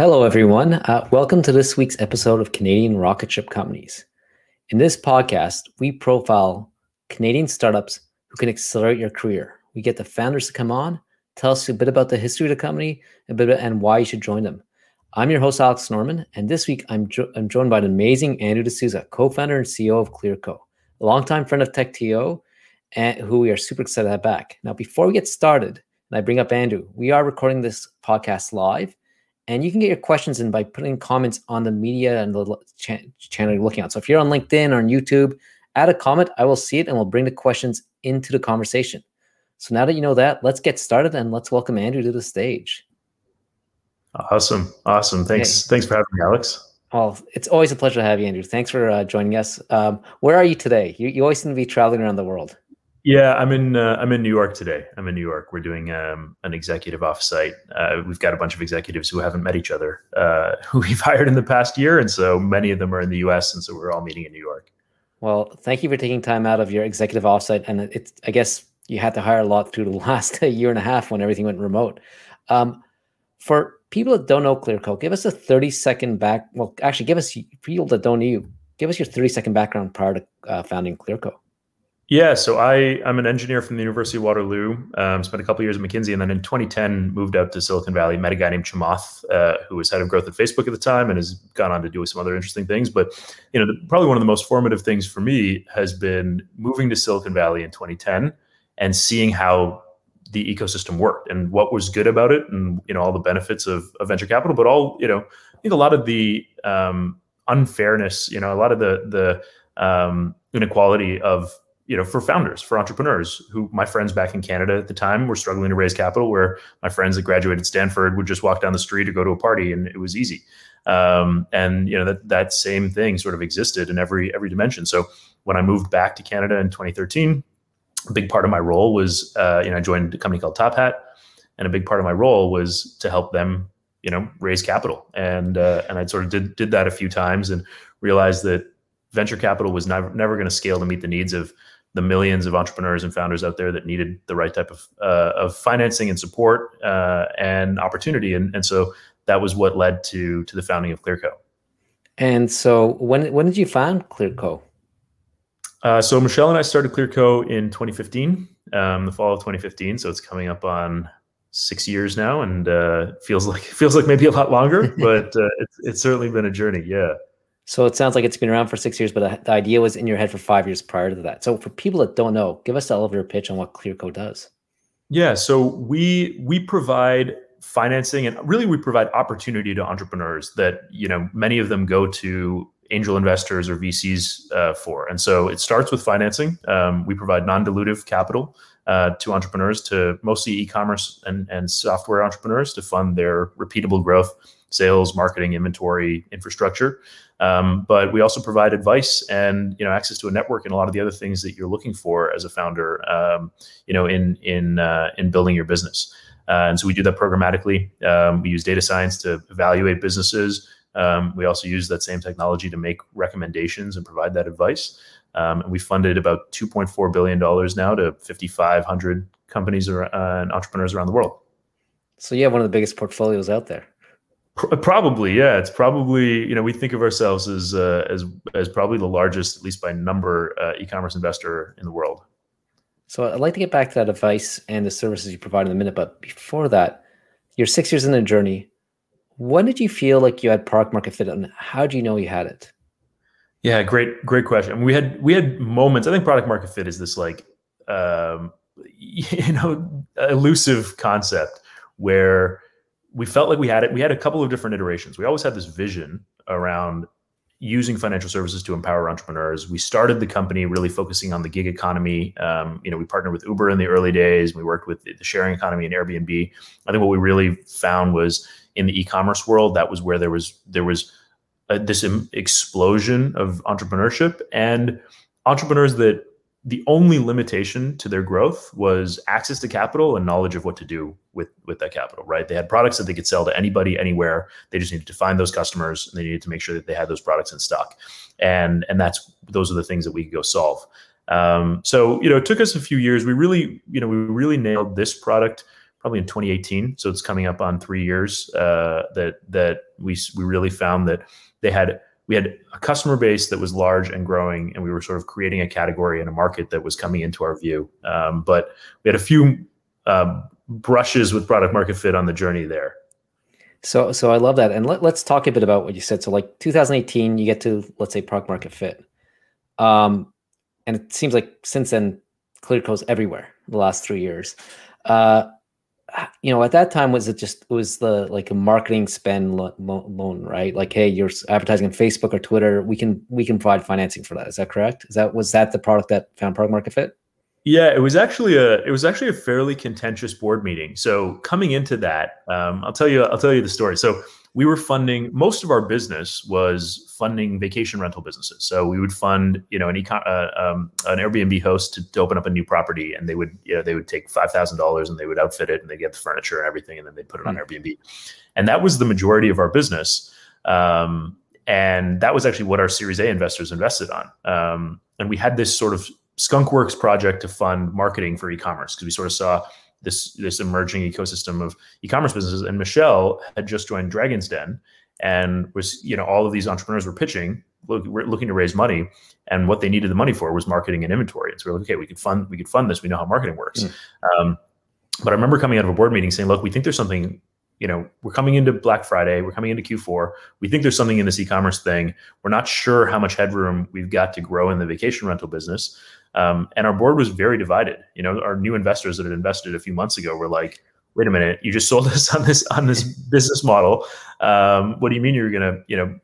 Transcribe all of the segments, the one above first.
Hello, everyone. Uh, welcome to this week's episode of Canadian Rocket Ship Companies. In this podcast, we profile Canadian startups who can accelerate your career. We get the founders to come on, tell us a bit about the history of the company, a bit and why you should join them. I'm your host, Alex Norman, and this week I'm, jo- I'm joined by an amazing Andrew D'Souza, co-founder and CEO of Clearco, a longtime friend of TechTO, and who we are super excited to have back. Now, before we get started, and I bring up Andrew, we are recording this podcast live, and you can get your questions in by putting comments on the media and the ch- channel you're looking at. So if you're on LinkedIn or on YouTube, add a comment. I will see it, and we'll bring the questions into the conversation. So now that you know that, let's get started and let's welcome Andrew to the stage. Awesome. Awesome. Thanks. Thanks for having me, Alex. Well, it's always a pleasure to have you, Andrew. Thanks for uh, joining us. Um, where are you today? You, you always seem to be traveling around the world. Yeah, I'm in. Uh, I'm in New York today. I'm in New York. We're doing um, an executive offsite. Uh, we've got a bunch of executives who haven't met each other, uh, who we've hired in the past year, and so many of them are in the U.S. And so we're all meeting in New York. Well, thank you for taking time out of your executive offsite, and it's. I guess you had to hire a lot through the last year and a half when everything went remote. Um, for people that don't know Clearco, give us a 30 second back. Well, actually, give us people that don't know you, give us your 30 second background prior to uh, founding Clearco. Yeah, so I I'm an engineer from the University of Waterloo. Um, spent a couple years at McKinsey, and then in 2010 moved out to Silicon Valley. Met a guy named Chamath, uh, who was head of growth at Facebook at the time, and has gone on to do some other interesting things. But you know, the, probably one of the most formative things for me has been moving to Silicon Valley in 2010 and seeing how the ecosystem worked and what was good about it, and you know all the benefits of, of venture capital, but all you know, I think a lot of the um, unfairness, you know, a lot of the the um, inequality of you know, for founders, for entrepreneurs who my friends back in Canada at the time were struggling to raise capital, where my friends that graduated Stanford would just walk down the street or go to a party and it was easy. Um, and you know that that same thing sort of existed in every every dimension. So when I moved back to Canada in 2013, a big part of my role was uh, you know I joined a company called Top Hat, and a big part of my role was to help them you know raise capital. And uh, and I sort of did did that a few times and realized that venture capital was never never going to scale to meet the needs of the millions of entrepreneurs and founders out there that needed the right type of uh, of financing and support uh, and opportunity, and and so that was what led to to the founding of Clearco. And so, when when did you found Clearco? Uh, so Michele and I started Clearco in 2015, um, the fall of 2015. So it's coming up on six years now, and uh, feels like feels like maybe a lot longer, but uh, it's it's certainly been a journey. Yeah. So it sounds like it's been around for six years, but the idea was in your head for five years prior to that. So for people that don't know, give us the elevator pitch on what Clearco does. Yeah, so we we provide financing and really we provide opportunity to entrepreneurs that you know many of them go to angel investors or VCs uh, for. And so it starts with financing. Um, we provide non-dilutive capital uh, to entrepreneurs, to mostly e-commerce and, and software entrepreneurs, to fund their repeatable growth, sales, marketing, inventory, infrastructure. Um, but we also provide advice and you know access to a network and a lot of the other things that you're looking for as a founder. Um, you know, in in uh, in building your business. Uh, and so we do that programmatically. Um, we use data science to evaluate businesses. Um, we also use that same technology to make recommendations and provide that advice. Um, and we funded about $2.4 billion now to 5,500 companies or, uh, and entrepreneurs around the world. So you have one of the biggest portfolios out there. Probably, yeah. It's probably you know we think of ourselves as uh, as as probably the largest, at least by number, uh, e-commerce investor in the world. So I'd like to get back to that advice and the services you provide in a minute, but before that, you're six years in the journey. When did you feel like you had product market fit, and how do you know you had it? Yeah, great, great question. We had we had moments. I think product market fit is this like um, you know elusive concept where we felt like we had it. We had a couple of different iterations. We always had this vision around using financial services to empower entrepreneurs. We started the company really focusing on the gig economy. Um, you know, we partnered with Uber in the early days. We worked with the sharing economy and Airbnb. I think what we really found was in the e-commerce world, that was where there was there was a, this explosion of entrepreneurship and entrepreneurs that the only limitation to their growth was access to capital and knowledge of what to do with with that capital right? They had products that they could sell to anybody anywhere. They just needed to find those customers and they needed to make sure that they had those products in stock. And and that's those are the things that we could go solve. Um, so you know it took us a few years. We really you know we really nailed this product probably in 2018. So it's coming up on three years uh, that that we we really found that they had we had a customer base that was large and growing, and we were sort of creating a category and a market that was coming into our view. Um, but we had a few um, brushes with product market fit on the journey there. So, so I love that, and let, us talk a bit about what you said. So, like 2018, you get to let's say product market fit, um, and it seems like since then, Clearco's everywhere. The last three years, uh, you know, at that time, was it just it was the like a marketing spend lo- loan, right? Like, hey, you're advertising on Facebook or Twitter. We can we can provide financing for that. Is that correct? Is that was that the product that found product market fit? Yeah, it was actually a it was actually a fairly contentious board meeting. So coming into that, um, I'll tell you I'll tell you the story. So we were funding most of our business was funding vacation rental businesses. So we would fund, you know, an econ, uh, um, an Airbnb host to, to, open up a new property, and they would, you know, they would take five thousand dollars and they would outfit it, and they get the furniture and everything, and then they put it on mm-hmm. Airbnb, and that was the majority of our business. Um, and that was actually what our Series A investors invested on. Um, and we had this sort of skunkworks project to fund marketing for e-commerce because we sort of saw this this emerging ecosystem of e-commerce businesses. And Michele had just joined Dragon's Den and was you know all of these entrepreneurs were pitching look, we're looking to raise money. And what they needed the money for was marketing and inventory. And so we're like okay we could fund we could fund this. We know how marketing works. Mm. um, but i remember coming out of a board meeting saying look we think there's something you know we're coming into black friday. We're coming into q4 we think there's something in this e-commerce thing. We're not sure how much headroom we've got to grow in the vacation rental business um, and our board was very divided you know our new investors that had invested a few months ago were like wait a minute, you just sold us on this on this business model. Um, what do you mean you're going to you know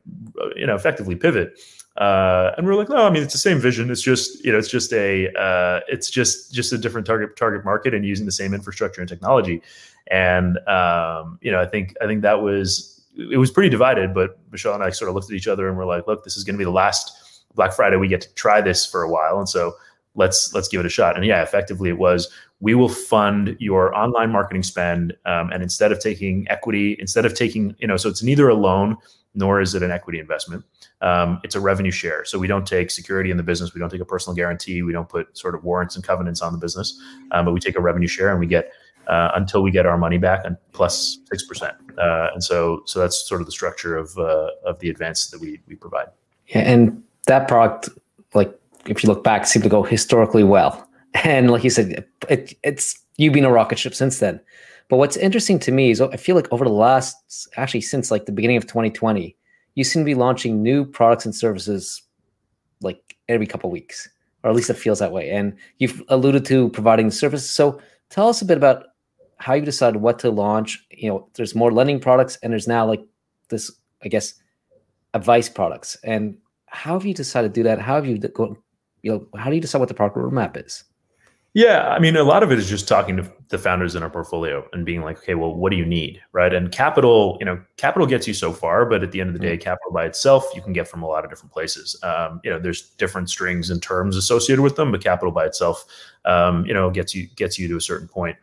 you know effectively pivot? Uh, and we're like, no, I mean it's the same vision. It's just you know it's just a uh, it's just just a different target target market and using the same infrastructure and technology. And um, you know I think I think that was it was pretty divided. But Michele and I sort of looked at each other and we're like, look, this is going to be the last Black Friday we get to try this for a while, and so let's let's give it a shot. And yeah, effectively it was we will fund your online marketing spend, um, and instead of taking equity, instead of taking you know, so it's neither a loan nor is it an equity investment. Um, it's a revenue share. So we don't take security in the business. We don't take a personal guarantee. We don't put sort of warrants and covenants on the business, um, but we take a revenue share and we get uh, until we get our money back and plus six percent. Uh, and so, so that's sort of the structure of uh, of the advance that we we provide. Yeah, and that product, like if you look back, seemed to go historically well. And like you said, it, it's you've been a rocket ship since then. But what's interesting to me is I feel like over the last, actually since like the beginning of 2020, you seem to be launching new products and services like every couple weeks, or at least it feels that way. And you've alluded to providing services. So tell us a bit about how you decided what to launch. You know, there's more lending products, and there's now like this, I guess, advice products. And how have you decided to do that? How have you go, you know, how do you decide what the product roadmap is? Yeah, I mean, a lot of it is just talking to the founders in our portfolio and being like, okay, well, what do you need, right? And capital, you know, capital gets you so far, but at the end of the day, mm-hmm. capital by itself you can get from a lot of different places. Um, you know, there's different strings and terms associated with them, but capital by itself, um, you know, gets you gets you to a certain point.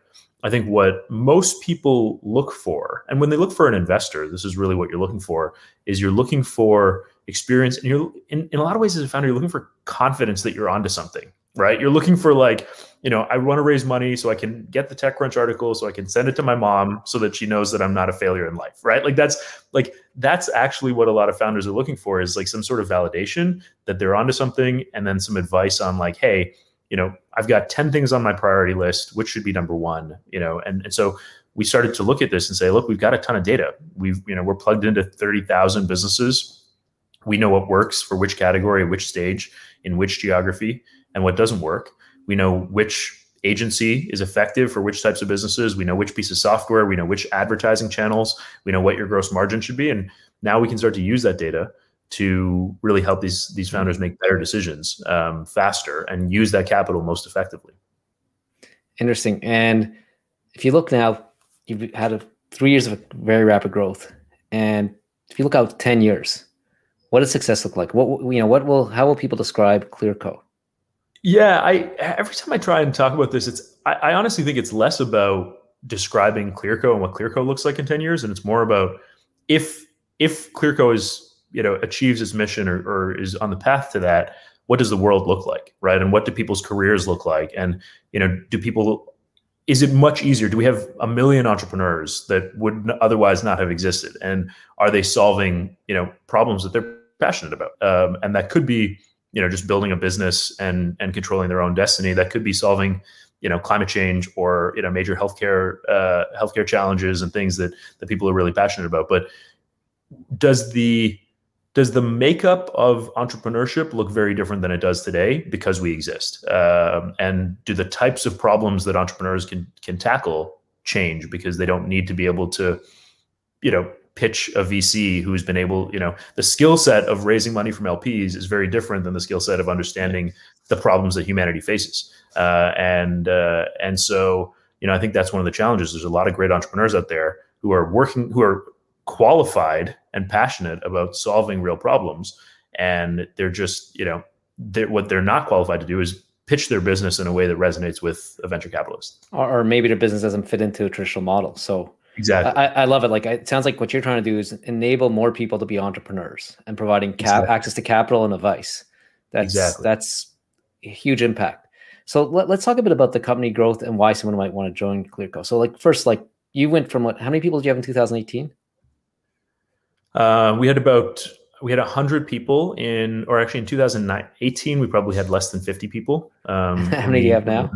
I think what most people look for, and when they look for an investor, this is really what you're looking for, is you're looking for experience, and you're in, in a lot of ways as a founder, you're looking for confidence that you're onto something right? You're looking for like, you know, I want to raise money so I can get the TechCrunch article so I can send it to my mom so that she knows that I'm not a failure in life, right? Like that's like that's actually what a lot of founders are looking for is like some sort of validation that they're onto something and then some advice on like, hey, you know, I've got 10 things on my priority list, which should be number one, you know, and, and so we started to look at this and say, look, we've got a ton of data. We've, you know, we're plugged into 30,000 businesses. We know what works for which category, which stage, in which geography and what doesn't work. We know which agency is effective for which types of businesses. We know which piece of software. We know which advertising channels. We know what your gross margin should be, and now we can start to use that data to really help these these founders make better decisions um, faster and use that capital most effectively. Interesting. And if you look now, you've had a, three years of very rapid growth, and if you look out ten years, what does success look like? What you know? What will how will people describe Clearco? Yeah, I every time I try and talk about this, it's I, I honestly think it's less about describing Clearco and what Clearco looks like in 10 years, and it's more about if if Clearco is you know achieves its mission or, or is on the path to that, what does the world look like, right? And what do people's careers look like? And you know, do people is it much easier? Do we have a million entrepreneurs that would otherwise not have existed? And are they solving, you know, problems that they're passionate about? Um, and that could be, you know, just building a business and and controlling their own destiny. That could be solving, you know, climate change or you know major healthcare uh, healthcare challenges and things that that people are really passionate about. But does the does the makeup of entrepreneurship look very different than it does today because we exist? Um, and do the types of problems that entrepreneurs can can tackle change because they don't need to be able to, you know, pitch a VC who's been able, you know, the skill set of raising money from LPs is very different than the skill set of understanding the problems that humanity faces. Uh, and uh, and so, you know, I think that's one of the challenges. There's a lot of great entrepreneurs out there who are working, who are qualified and passionate about solving real problems and they're just you know they're, what they're not qualified to do is pitch their business in a way that resonates with a venture capitalist or, or maybe their business doesn't fit into a traditional model so exactly. I, I love it. Like it sounds like what you're trying to do is enable more people to be entrepreneurs and providing cap, exactly. access to capital and advice. That's exactly. that's a huge impact. So let, us talk a bit about the company growth and why someone might want to join clearco. So like first like you went from what how many people did you have in 2018 uh, we had about we had 100 people in or actually in 2018 we probably had less than 50 people. Um, how many do you have now?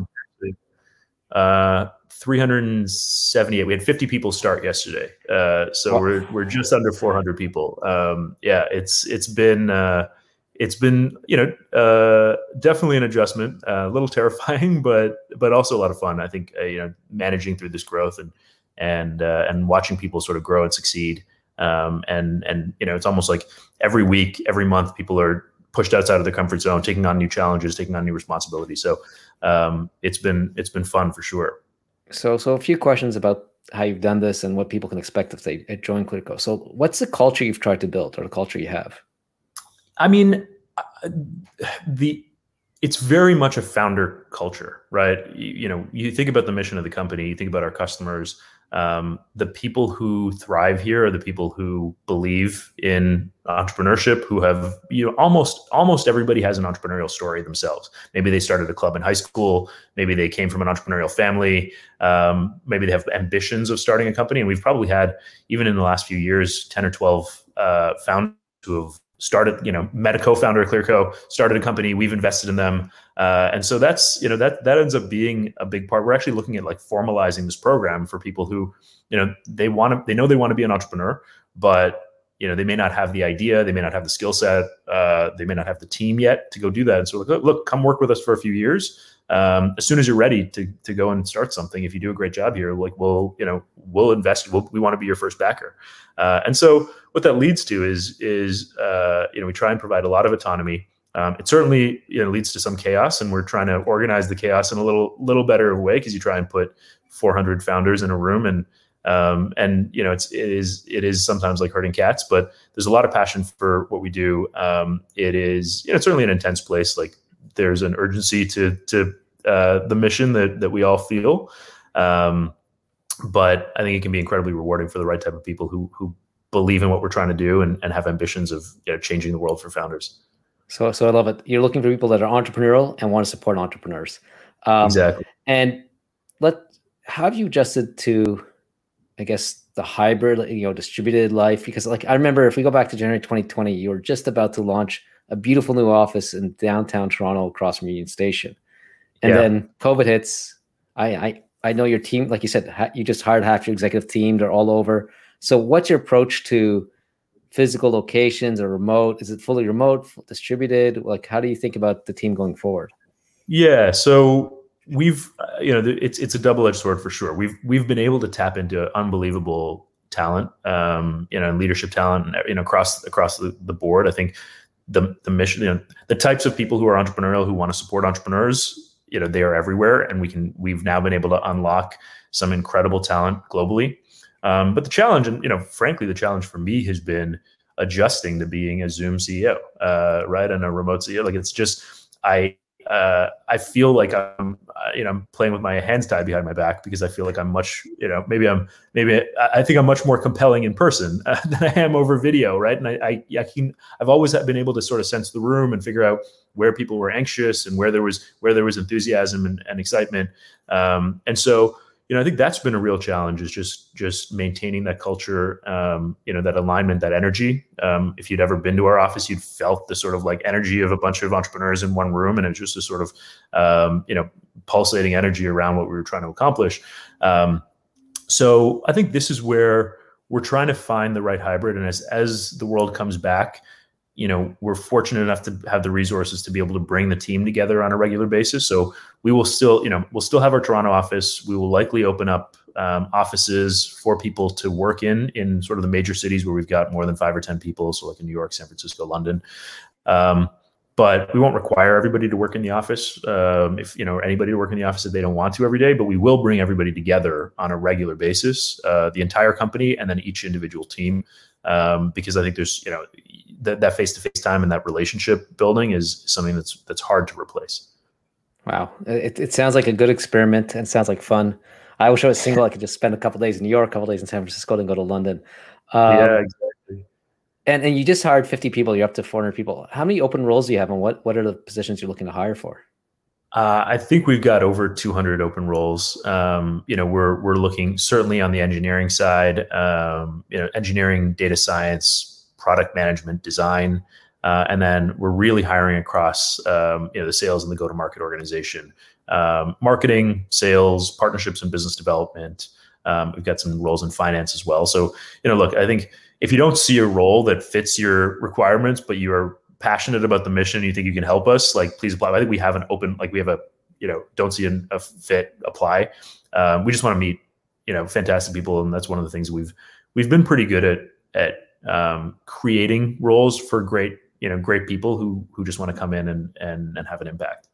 uh, 378 we had 50 people start yesterday uh, so wow. we're, we're just under 400 people um, yeah it's it's been uh, it's been you know uh, definitely an adjustment uh, a little terrifying but but also a lot of fun i think uh, you know managing through this growth and and and watching people sort of grow and succeed um, and and you know, it's almost like every week, every month, people are pushed outside of their comfort zone, taking on new challenges, taking on new responsibilities. So um, it's been it's been fun for sure. So so a few questions about how you've done this and what people can expect if they join Clearco. So what's the culture you've tried to build or the culture you have? I mean, uh, the it's very much a founder culture, right? You, you, know, you think about the mission of the company, you think about our customers, um, the people who thrive here are the people who believe in entrepreneurship who have you know almost almost everybody has an entrepreneurial story themselves. Maybe they started a club in high school. Maybe they came from an entrepreneurial family. Um, maybe they have ambitions of starting a company. And we've probably had even in the last few years 10 or 12 uh, founders who have started, you know, met a co-founder at Clearco, started a company, we've invested in them. Uh, and so that's, you know, that that ends up being a big part. We're actually looking at like formalizing this program for people who, you know, they want to, they know they want to be an entrepreneur, but you know, they may not have the idea, they may not have the skill set, uh, they may not have the team yet to go do that. And so look, look, come work with us for a few years. Um, as soon as you're ready to to go and start something, if you do a great job here, like we'll, you know, we'll invest. We'll, we want to be your first backer. Uh, and so what that leads to is is uh, you know we try and provide a lot of autonomy. Um, it certainly you know leads to some chaos, and we're trying to organize the chaos in a little little better way because you try and put 400 founders in a room and um, and you know it's it is it is sometimes like herding cats, but there's a lot of passion for what we do. Um, it is you know it's certainly an intense place. Like there's an urgency to to uh, the mission that that we all feel. Um, but I think it can be incredibly rewarding for the right type of people who who believe in what we're trying to do and, and have ambitions of you know, changing the world for founders. So, so I love it. You're looking for people that are entrepreneurial and want to support entrepreneurs. Um, exactly. And let how have you adjusted to, I guess, the hybrid, you know, distributed life? Because, like, I remember if we go back to January 2020, you were just about to launch a beautiful new office in downtown Toronto, across from Union Station, and yeah. then COVID hits. I, I I know your team, like you said, you just hired half your executive team. They're all over. So, what's your approach to physical locations or remote? Is it fully remote, distributed? Like, how do you think about the team going forward? Yeah, so we've uh, you know it's it's a double edged sword for sure. We've we've been able to tap into unbelievable talent, um, you know, leadership talent, you know, across across the, the board. I think the the mission, you know, the types of people who are entrepreneurial who want to support entrepreneurs, you know, they are everywhere, and we can we've now been able to unlock some incredible talent globally. Um, but the challenge, and you know, frankly, the challenge for me has been adjusting to being a Zoom CEO, uh, right, and a remote CEO. Like it's just I uh, I feel like I'm, uh, you know, I'm playing with my hands tied behind my back because I feel like I'm much, you know, maybe I'm, maybe I think I'm much more compelling in person uh, than I am over video, right? And I, I, I can, I've always been able to sort of sense the room and figure out where people were anxious and where there was where there was enthusiasm and, and excitement. Um, and so, you know, I think that's been a real challenge is just just maintaining that culture, um, you know, that alignment, that energy. Um, if you'd ever been to our office, you'd felt the sort of like energy of a bunch of entrepreneurs in one room, and it's just a sort of, um, you know, pulsating energy around what we were trying to accomplish. Um, so I think this is where we're trying to find the right hybrid, and as as the world comes back, you know we're fortunate enough to have the resources to be able to bring the team together on a regular basis. So we will still you know we'll still have our toronto office. We will likely open up um, offices for people to work in in sort of the major cities where we've got more than five or ten people so like in new york san francisco london. Um, but we won't require everybody to work in the office. Um, if you know anybody to work in the office if they don't want to every day but we will bring everybody together on a regular basis uh, the entire company and then each individual team. Um, because i think there's you know that that face to face time and that relationship building is something that's that's hard to replace. Wow, it, it sounds like a good experiment and sounds like fun. I wish I was single. I could just spend a couple days in New York, a couple days in San Francisco, then go to London. Um, yeah, exactly. And and you just hired fifty people. You're up to four hundred people. How many open roles do you have, and what what are the positions you're looking to hire for? Uh, I think we've got over 200 open roles. Um, you know, we're we're looking certainly on the engineering side. Um, you know, engineering, data science, product management, design, uh, and then we're really hiring across um, you know the sales and the go-to-market organization, um, marketing, sales, partnerships, and business development. Um, we've got some roles in finance as well. So you know, look, I think if you don't see a role that fits your requirements, but you are passionate about the mission, you think you can help us, like please apply. I think we have an open, like we have a you know, don't see a, a fit, apply. Um, we just want to meet you know fantastic people, and that's one of the things we've we've been pretty good at at um, creating roles for great you know great people who who just want to come in and and, and have an impact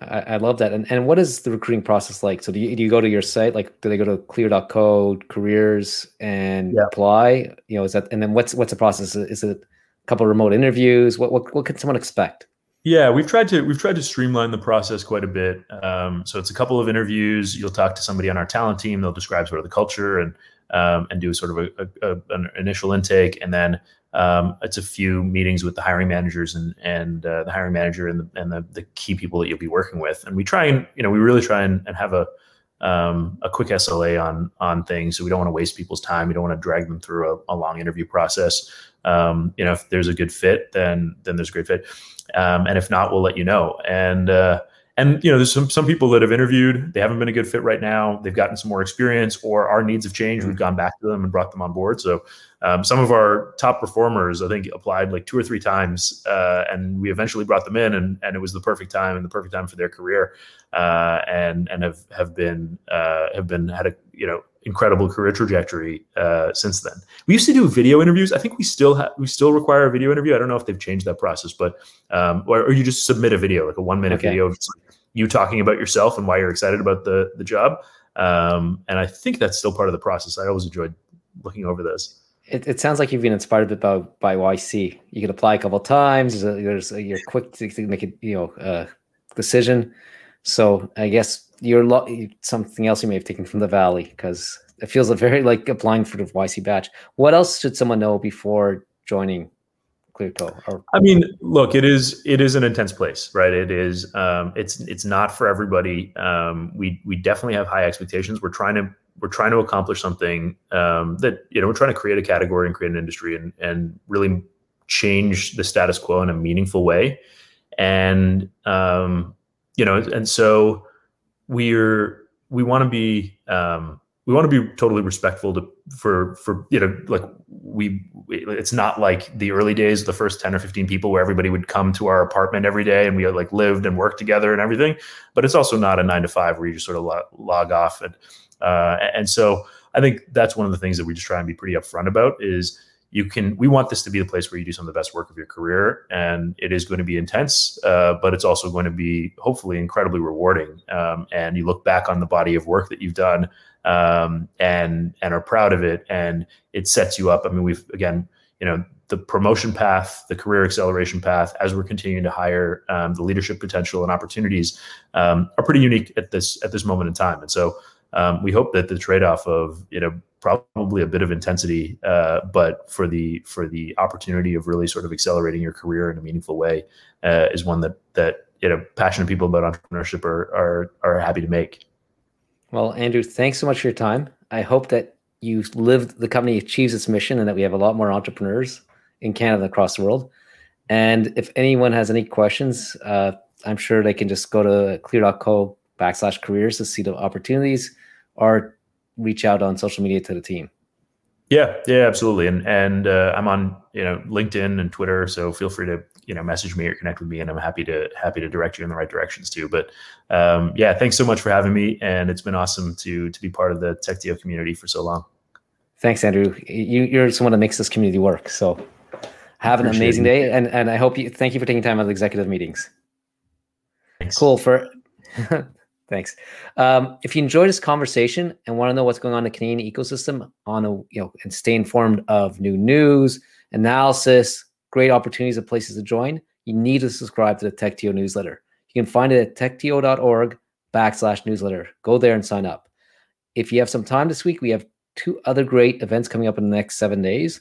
I, I, love that and and what is the recruiting process like so do you, do you go to your site like do they go to clear.code careers and yeah. apply you know is that and then what's what's the process is it a couple remote interviews what, what what can someone expect yeah, we've tried to we've tried to streamline the process quite a bit. Um, so it's a couple of interviews. You'll talk to somebody on our talent team. They'll describe sort of the culture and um, and do sort of a, a, a, an initial intake, and then um, it's a few meetings with the hiring managers and and uh, the hiring manager and the and the, the, key people that you'll be working with. And we try and you know we really try and, and have a um, a quick SLA on on things, so we don't want to waste people's time. We don't want to drag them through a, a long interview process. Um, you know, if there's a good fit, then then there's a great fit, um, and if not, we'll let you know. And uh, and you know there's some some people that have interviewed they haven't been a good fit right now they've gotten some more experience or our needs have changed mm-hmm. we've gone back to them and brought them on board so um, some of our top performers i think applied like two or three times uh, and we eventually brought them in and, and it was the perfect time and the perfect time for their career uh, and and have have been uh, have been had a you know incredible career trajectory uh, since then. We used to do video interviews. I think we still have we still require a video interview. I don't know if they've changed that process, but um, or, or you just submit a video, like a one minute okay. video of you talking about yourself and why you're excited about the the job. Um, and I think that's still part of the process. I always enjoyed looking over this. It, it sounds like you've been inspired a bit by, by YC. You can apply a couple times. There's, a, there's a, you're quick to, to, make a you know uh, decision. So I guess you're lo- something else you may have taken from the Valley because it feels a very like applying for the YC batch. What else should someone know before joining Clearco? Or- I mean, look, it is it is an intense place, right? It is um, it's it's not for everybody. Um, we we definitely have high expectations. We're trying to we're trying to accomplish something um, that you know we're trying to create a category and create an industry and and really change the status quo in a meaningful way. And um, you know, and so we're we want to be um, we want to be totally respectful to for for you know like we it's not like the early days the first 10 or 15 people where everybody would come to our apartment every day and we like lived and worked together and everything but it's also not a nine to five where you just sort of log, log off and uh, and so i think that's one of the things that we just try and be pretty upfront about is you can we want this to be the place where you do some of the best work of your career and it is going to be intense uh, but it's also going to be hopefully incredibly rewarding um, and you look back on the body of work that you've done um, and and are proud of it, and it sets you up. I mean, we've again, you know, the promotion path, the career acceleration path, as we're continuing to hire, um, the leadership potential and opportunities um, are pretty unique at this at this moment in time. And so um, we hope that the trade-off of you know probably a bit of intensity, uh, but for the for the opportunity of really sort of accelerating your career in a meaningful way uh, is one that that you know passionate people about entrepreneurship are are are happy to make. Well, Andrew, thanks so much for your time. I hope that you live the company achieves its mission and that we have a lot more entrepreneurs in Canada across the world. And if anyone has any questions, uh, I'm sure they can just go to clear.co backslash careers to see the opportunities or reach out on social media to the team. Yeah, yeah, absolutely. And and uh, I'm on you know LinkedIn and Twitter, so feel free to you know message me or connect with me, and I'm happy to happy to direct you in the right directions too. But um, yeah, thanks so much for having me, and it's been awesome to to be part of the TechTO community for so long. Thanks, Andrew. You, you're someone that makes this community work. So have an amazing day, and and I hope you thank you for taking time out of executive meetings. Thanks. Cool for. Thanks. Um, if you enjoyed this conversation and want to know what's going on in the Canadian ecosystem, on a you know, and stay informed of new news, analysis, great opportunities and places to join, you need to subscribe to the TechTO newsletter. You can find it at techto.org backslash newsletter. Go there and sign up. If you have some time this week, we have two other great events coming up in the next seven days.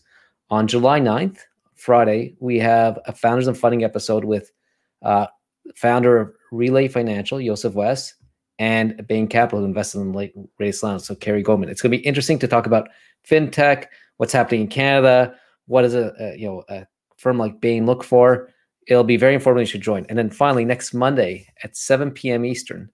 On July 9th, Friday, we have a Founders and Funding episode with uh, founder of Relay Financial, Yoseph West, and Bain Capital, invested in late race loans. So Kerry Goldman. It's going to be interesting to talk about fintech, what's happening in Canada, what does a, a you know a firm like Bain look for. It'll be very informative. You should join. And then finally, next Monday at 7 p.m. Eastern,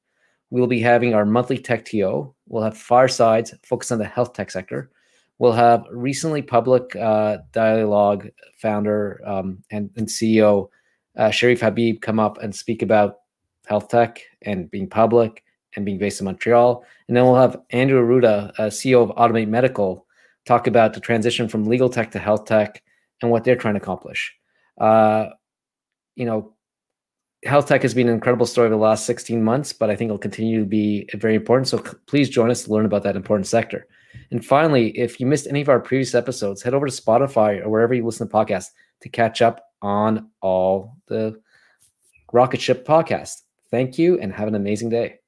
we'll be having our monthly Tech TO. We'll have firesides focused on the health tech sector. We'll have recently public uh, dialogue founder um, and, and, CEO uh, Cherif Habib come up and speak about health tech and being public and being based in Montreal. And then we'll have Andrew Arruda, uh, CEO of Automate Medical, talk about the transition from legal tech to health tech and what they're trying to accomplish. Uh, you know, health tech has been an incredible story over the last 16 months, but I think it'll continue to be very important. So please join us to learn about that important sector. And finally, if you missed any of our previous episodes, head over to Spotify or wherever you listen to podcasts to catch up on all the Rocket Ship podcast. Thank you and have an amazing day.